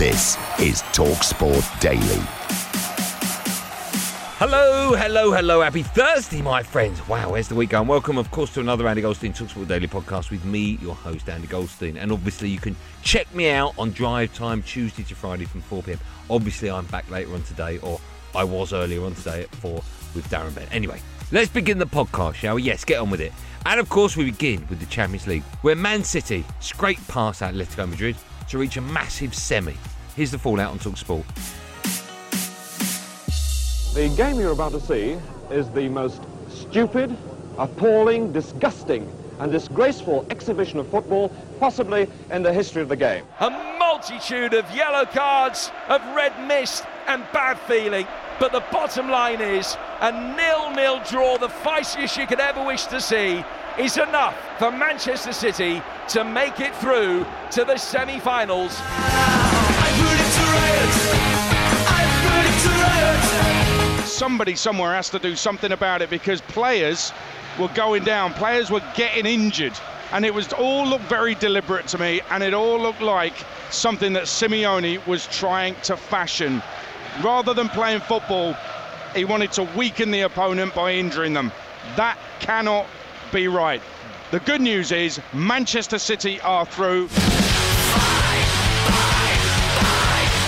This is TalkSport Daily. Hello, hello, hello. Happy Thursday, my friends. Wow, where's the week going? Welcome, of course, to another Andy Goldstein Talksport Daily podcast with me, your host, Andy Goldstein. And obviously, you can check me out on Drive Time Tuesday to Friday from 4 pm. Obviously, I'm back later on today, or I was earlier on today at 4 with Darren Bent. Anyway, let's begin the podcast, shall we? Yes, get on with it. And of course, we begin with the Champions League, where Man City scraped past Atletico Madrid to reach a massive semi. Here's the fallout on Talksport. The game you're about to see is the most stupid, appalling, disgusting and disgraceful exhibition of football possibly in the history of the game. A multitude of yellow cards, of red mist and bad feeling. But the bottom line is a nil-nil draw, the feistiest you could ever wish to see, is enough for Manchester City to make it through to the semi-finals. somebody somewhere has to do something about it because players were going down, players were getting injured, and it was all looked very deliberate to me, and it all looked like something that Simeone was trying to fashion. Rather than playing football, he wanted to weaken the opponent by injuring them. That cannot be right. The good news is Manchester City are through.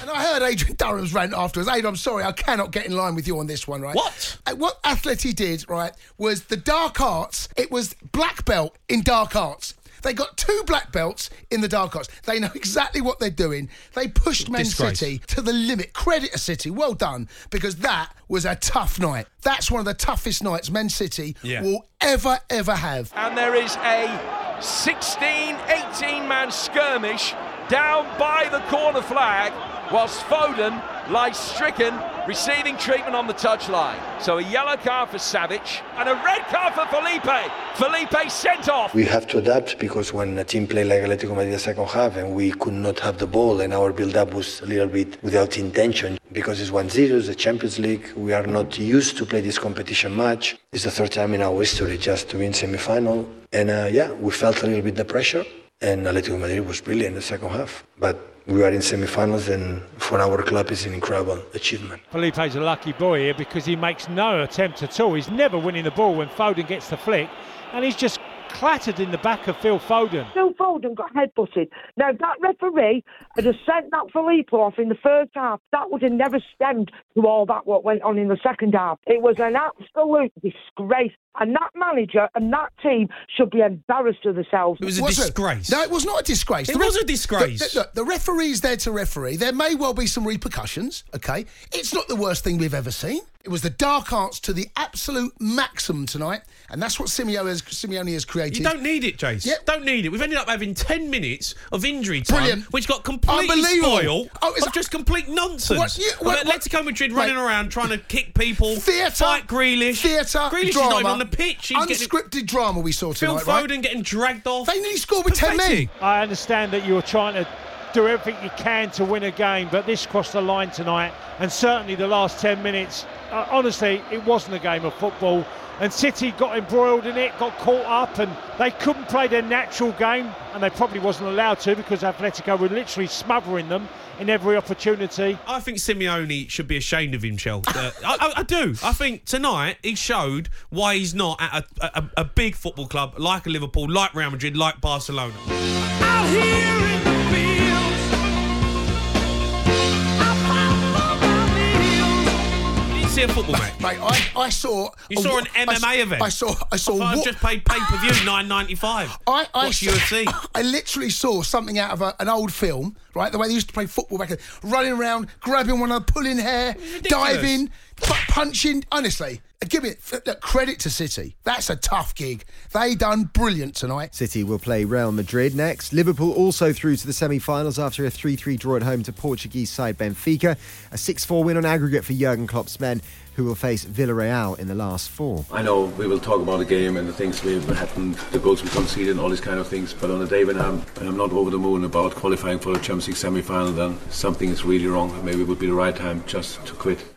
And I heard Adrian Durham's rant afterwards. Adrian, I'm sorry, I cannot get in line with you on this one, right? What? Uh, What Atleti did, right, was the dark arts. It was black belt in dark arts. They got two black belts in the dark arts. They know exactly what they're doing. They pushed Man Disgrace. City to the limit. Credit to City. Well done. Because that was a tough night. That's one of the toughest nights Man City Yeah. will ever, ever have. and there is a 16, 18 man skirmish down by the corner flag whilst Foden lies stricken, receiving treatment on the touchline. So a yellow card for Savic and a red card for Felipe. Felipe sent off. We have to adapt because when a team play like Atletico Madrid the second half and we could not have the ball and our build-up was a little bit without intention because it's 1-0, it's the Champions League. We are not used to play this competition much. It's the third time in our history just to win semi-final. And uh, yeah, we felt a little bit the pressure and Atletico Madrid was brilliant in the second half. But we are in semi-finals and for our club it's an incredible achievement. Felipe's a lucky boy here because he makes no attempt at all. He's never winning the ball when Foden gets the flick, and he's just clattered in the back of Phil Foden. Phil Foden got headbutted. Now, that referee had have sent that Felipe off in the first half. That would have never stemmed to all that what went on in the second half. It was an absolute disgrace. And that manager and that team should be embarrassed of themselves. It was a Was it? disgrace. No, it was not a disgrace. It was a disgrace. The, the, look, the referee's there to referee. There may well be some repercussions, okay? It's not the worst thing we've ever seen. It was the dark arts to the absolute maximum tonight, and that's what Simeone has, Simeone has created. You don't need it, Jace. Yeah. Don't need it. We've ended up having 10 minutes of injury time, Brilliant. which got completely spoiled Oh, it's- of just complete nonsense. What- you- Of what- what- Atletico Madrid Right. running around trying to kick people, Theatre, fight Grealish. theatre, Grealish drama, is not even on the pitch. He's getting unscripted drama we saw tonight, Phil Foden right? getting dragged off. They nearly scored with ten men. I understand that you were trying to do everything you can to win a game, but this crossed the line tonight, and certainly the last 10 minutes. Uh, honestly, it wasn't a game of football, and City got embroiled in it, got caught up, and they couldn't play their natural game, and they probably wasn't allowed to because Atletico were literally smothering them in every opportunity. I think Simeone should be ashamed of himself. Uh, I, I, I do. I think tonight he showed why he's not at a, a, a big football club like a Liverpool, like Real Madrid, like Barcelona. See a football match. Mate, I, I saw. You saw an I- MMA event. I saw. I saw. What- just paid pay per view nine ninety five. I, I Watch saw- UFC. I literally saw something out of a, an old film, right? The way they used to play football back then, running around, grabbing one another, pulling hair, diving, punching. Honestly, give it look, credit to City. That's a tough gig. They done brilliant tonight. City will play Real Madrid next. Liverpool also through to the semi finals after a 3 3 draw at home to Portuguese side Benfica. A 6 4 win on aggregate for Jurgen Klopp's men, who will face Villarreal in the last four. I know we will talk about the game and the things we've happened, the goals we conceded, and all these kind of things. But on a day when I'm, when I'm not over the moon about qualifying for the Champions League semi-final, then something is really wrong. Maybe it would be the right time just to quit.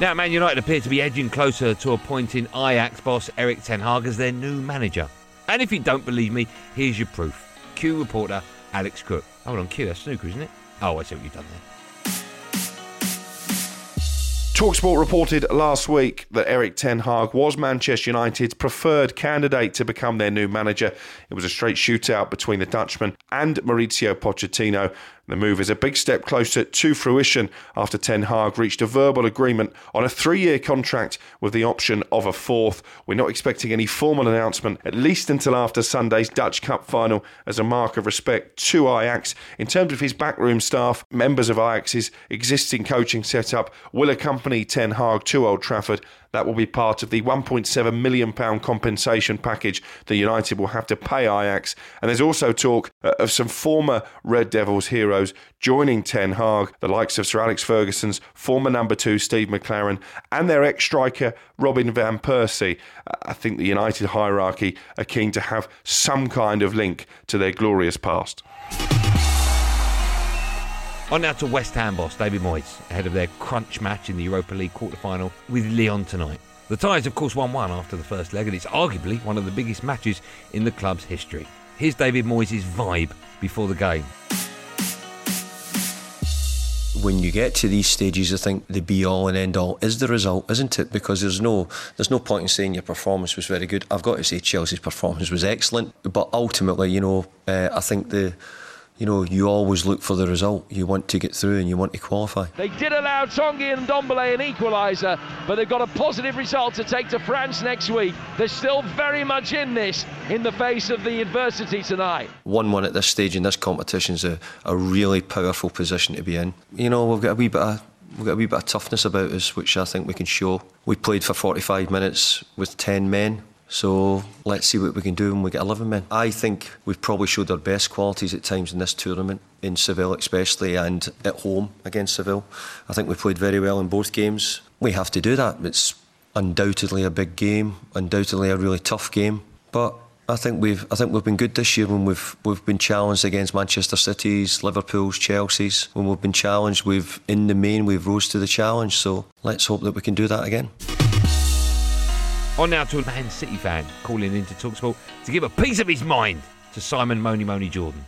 Now, Man United appear to be edging closer to appointing Ajax boss Erik Ten Hag as their new manager. And if you don't believe me, here's your proof. Q reporter Alex Cook. Hold on, Q, that's snooker, isn't it? Oh, I see what you've done there. Talksport reported last week that Erik Ten Hag was Manchester United's preferred candidate to become their new manager. It was a straight shootout between the Dutchman and Mauricio Pochettino. The move is a big step closer to fruition after Ten Hag reached a verbal agreement on a three year contract with the option of a fourth. We're not expecting any formal announcement, at least until after Sunday's Dutch Cup final, as a mark of respect to Ajax. In terms of his backroom staff, members of Ajax's existing coaching setup will accompany Ten Hag to Old Trafford. That will be part of the £1.7 million compensation package that United will have to pay Ajax. And there's also talk uh, of some former Red Devils heroes joining Ten Hag, the likes of Sir Alex Ferguson's former number two, Steve McClaren, and their ex striker, Robin Van Persie. I think the United hierarchy are keen to have some kind of link to their glorious past. On now to West Ham boss David Moyes ahead of their crunch match in the Europa League quarter-final with Lyon tonight. The ties, of course, 1 1 after the first leg, and it's arguably one of the biggest matches in the club's history. Here's David Moyes' vibe before the game. when you get to these stages, I think the be all and end all is the result, isn't it? Because there's no there's no point in saying your performance was very good. I've got to say Chelsea's performance was excellent, but ultimately, you know, uh, I think the you know you always look for the result. You want to get through and you want to qualify. They did allow Tanguy Ndombele an equaliser, but they've got a positive result to take to France next week. They're still very much in this in the face of the adversity tonight. One-one at this stage in this competition is a, a really powerful position to be in. You know, we've got a wee bit of we've got a wee bit of toughness about us, which I think we can show. We played for 45 minutes with 10 men. So let's see what we can do when we get 11 men. I think we've probably showed our best qualities at times in this tournament, in Seville especially, and at home against Seville. I think we played very well in both games. We have to do that. It's undoubtedly a big game, undoubtedly a really tough game. But I think we've I think we've been good this year when we've we've been challenged against Manchester Cities, Liverpool's, Chelsea's. When we've been challenged, we've in the main we've rose to the challenge. So let's hope that we can do that again. On now to a Man City fan calling into Talksport to give a piece of his mind to Simon Moni Moni Jordan.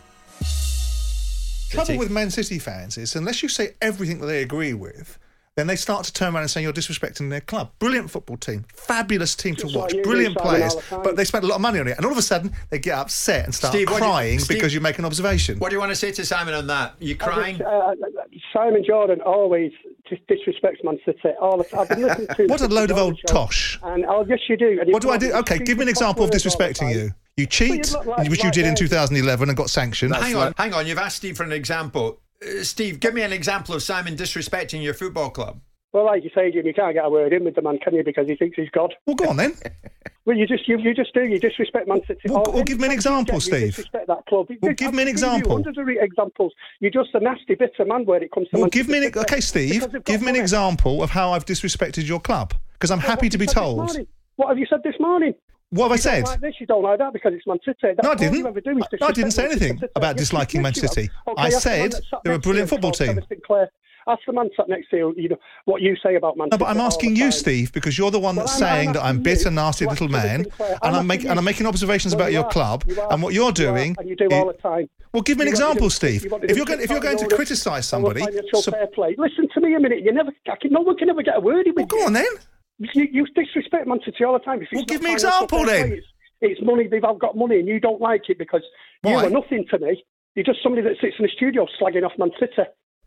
Trouble with Man City fans is unless you say everything that they agree with, then they start to turn around and say you're disrespecting their club. Brilliant football team, fabulous team Just to watch, you brilliant players, the but they spend a lot of money on it, and all of a sudden they get upset and start Steve, what do you- crying Steve- because you make an observation. What do you want to say to Simon on that? You I crying? just, uh, Simon Jordan always just disrespects Man City all the. I've been listening to What a load of old tosh. And oh, yes, you do. And What do I do? Okay, give me an example of disrespecting you. You cheat, look like- which you like did in 2011 and got sanctioned. hang on, hang on. You've asked Steve for an example. Uh, Steve, give me an example of Simon disrespecting your football club. Well, like you say, Jim, you can't get a word in with the man, can you? Because he thinks he's God. Well, go on then. Well, you just you, you just do. You disrespect Man City. Well, well, give me an example, You Steve. disrespect that club. Well, give me an you example. Hundreds of examples. You're just a nasty, bitter man when it comes to. Well, Man give me an okay, Steve. Because they've got Give me an example of how I've disrespected your club because I'm Well, happy to be you told. What have you said this morning? What have I said? Don't like this, you don't like that because it's Man City. That's No, I didn't. You ever do is No, I didn't say anything about disliking Man. City. Okay, I said man that sat they're a brilliant football team. Ask the man sat next to you, you know, what you say about Man No, but I'm asking you, time. Steve, because you're the one that's I'm- I'm saying that I'm bitter, you nasty little man, and I'm I'm, make, and I'm making observations Well, about you your are. club, You and what you're You doing. and you do i- all the time. Well, give me an You example, Steve. you If you're going, if you're going to criticise we'll somebody, so- fair play. Listen to me a minute. You never, I can, no one can ever get a word in with Go on then. You, you disrespect Man City all the time. Well, give me an example then. play, It's, money. They've all got money, and you don't like it because you are nothing to me. You're just somebody that sits in the studio slagging off Man City.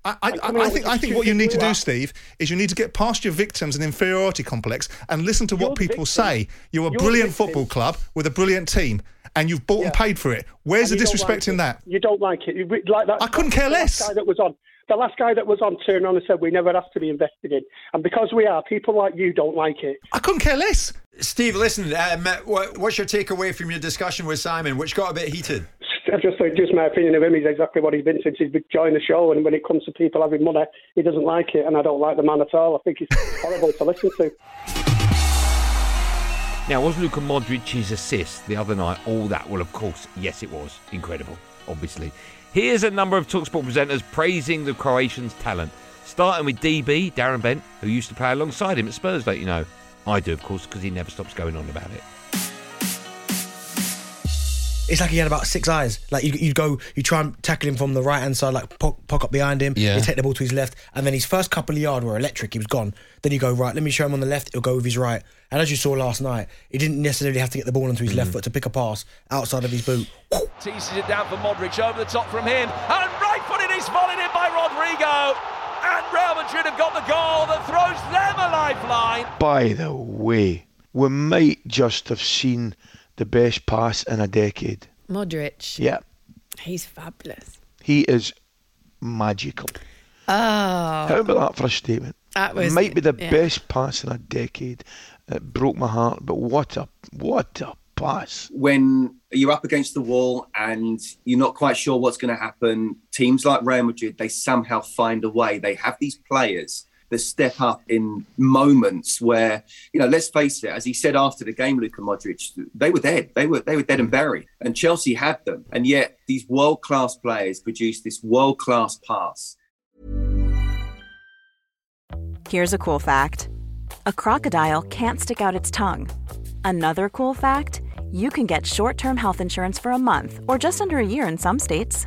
I, I, I think I think what you need to do, Steve, is you need to get past your victims and inferiority complex and listen to what people say. You're a brilliant victim. football club with a brilliant team, and you've bought and paid for it. Where's And the disrespect like in that? You don't like it. You like that. I couldn't care the last less. Guy that was on. The last guy that was on turned on and said we never asked to be invested in, and because we are, people like you don't like it. I couldn't care less. Steve, listen, um, what, what's your takeaway from your discussion with Simon, which got a bit heated? I just think, just my opinion of him, he's exactly what he's been since he's joined the show. And when it comes to people having money, he doesn't like it, and I don't like the man at all. I think he's horrible to listen to. Now, was Luka Modric's assist the other night all that? Well, of course, yes, it was. Incredible, obviously. Here's a number of Talksport presenters praising the Croatian's talent. Starting with DB, Darren Bent, who used to play alongside him at Spurs, don't you know? I do, of course, because he never stops going on about it. It's like he had about six eyes. Like you, you go, you try and tackle him from the right hand side, like poke, poke up behind him. Yeah. You take the ball to his left, and then his first couple of yards were electric. He was gone. Then you go right. Let me show him on the left. He'll go with his right. And as you saw last night, he didn't necessarily have to get the ball onto his Mm. left foot to pick a pass outside of his boot. Teases it down for Modric over the top from him. And right footed is volleyed in by Rodrygo. And Real Madrid have got the goal that throws them a lifeline. By the way, we might just have seen the best pass in a decade. Modric. Yeah, He's fabulous. he is magical. Oh. How about that for a statement? That was- might be the yeah. best pass in a decade. It broke my heart, but what a what a pass! when you're up against the wall and you're not quite sure what's going to happen, teams like Real Madrid, they somehow find a way. They have these players that step up in moments where, you know, let's face it, as he said after the game, Luka Modric, they were dead. They were they were dead and mm. buried. And Chelsea had them. And yet these world class players produced this world class pass. Here's a cool fact a crocodile can't stick out its tongue. Another cool fact you can get short term health insurance for a month or just under a year in some states.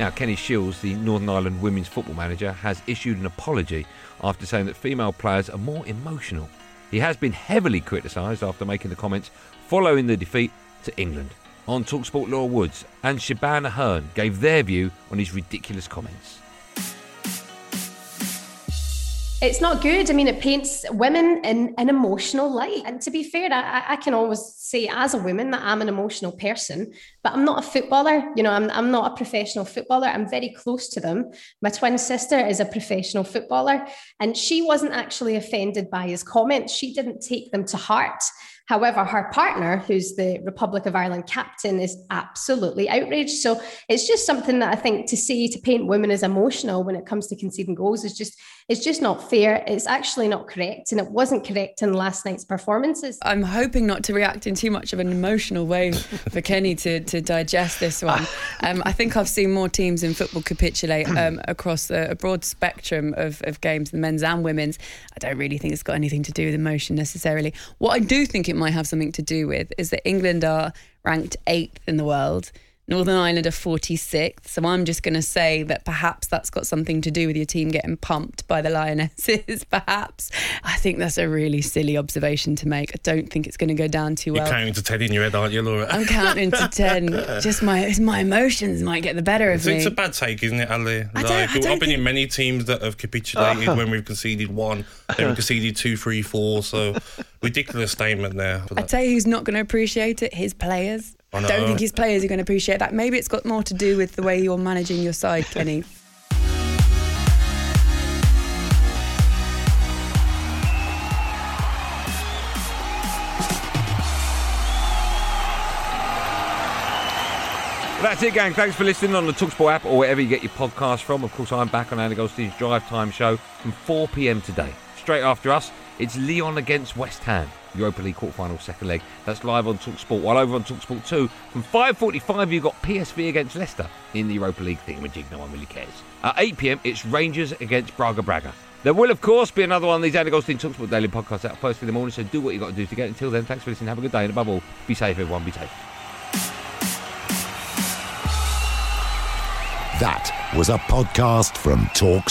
Now, Kenny Shiels, the Northern Ireland women's football manager, has issued an apology after saying that female players are more emotional. He has been heavily criticised after making the comments following the defeat to England. On Talksport, Laura Woods and Shabana Hearn gave their view on his ridiculous comments. It's not good. I mean, it paints women in an emotional light. And to be fair, I, I can always say as a woman that I'm an emotional person, but I'm not a footballer. You know, I'm, I'm not a professional footballer. I'm very close to them. My twin sister is a professional footballer, and she wasn't actually offended by his comments. She didn't take them to heart. However, her partner, who's the Republic of Ireland captain, is absolutely outraged. So it's just something that I think to see to paint women as emotional when it comes to conceding goals is just it's just not fair. It's actually not correct, and it wasn't correct in last night's performances. I'm hoping not to react in too much of an emotional way for Kenny to, to digest this one. Um, I think I've seen more teams in football capitulate um, across a, a broad spectrum of, of games, the men's and women's. I don't really think it's got anything to do with emotion necessarily. What I do think it might have something to do with is that England are ranked eighth in the world. Northern Ireland are 46th. So I'm just going to say that perhaps that's got something to do with your team getting pumped by the Lionesses, perhaps. I think that's a really silly observation to make. I don't think it's going to go down too well. You're well. counting to 10 in your head, aren't you, Laura? I'm counting to 10. Just my it's my emotions might get the better of It's, me. it's a bad take, isn't it, Ali? I don't, I don't I've been in many teams that have capitulated when we've conceded one, then we've conceded two, three, four. So ridiculous statement there. I tell you who's not going to appreciate it? His players. I don't think his players are going to appreciate that. Maybe it's got more to do with the way you're managing your side, Kenny. That's it, gang. Thanks for listening on the Talksport app or wherever you get your podcast from. Of course, I'm back on Andy Goldstein's Drive Time show from 4 p.m. today. Straight after us, it's Lyon against West Ham, Europa League quarterfinal second leg. That's live on Talksport. While over on Talksport 2, from 5:45, you've got PSV against Leicester in the Europa League thingamajig. No one really cares. At 8 p.m., it's Rangers against Braga Braga. There will, of course, be another one of these Andy Goldstein Talksport daily podcasts out first thing in the morning. So do what you've got to do to get. it. Until then, thanks for listening. Have a good day, and above all, be safe, everyone. Be safe. That was a podcast from Talk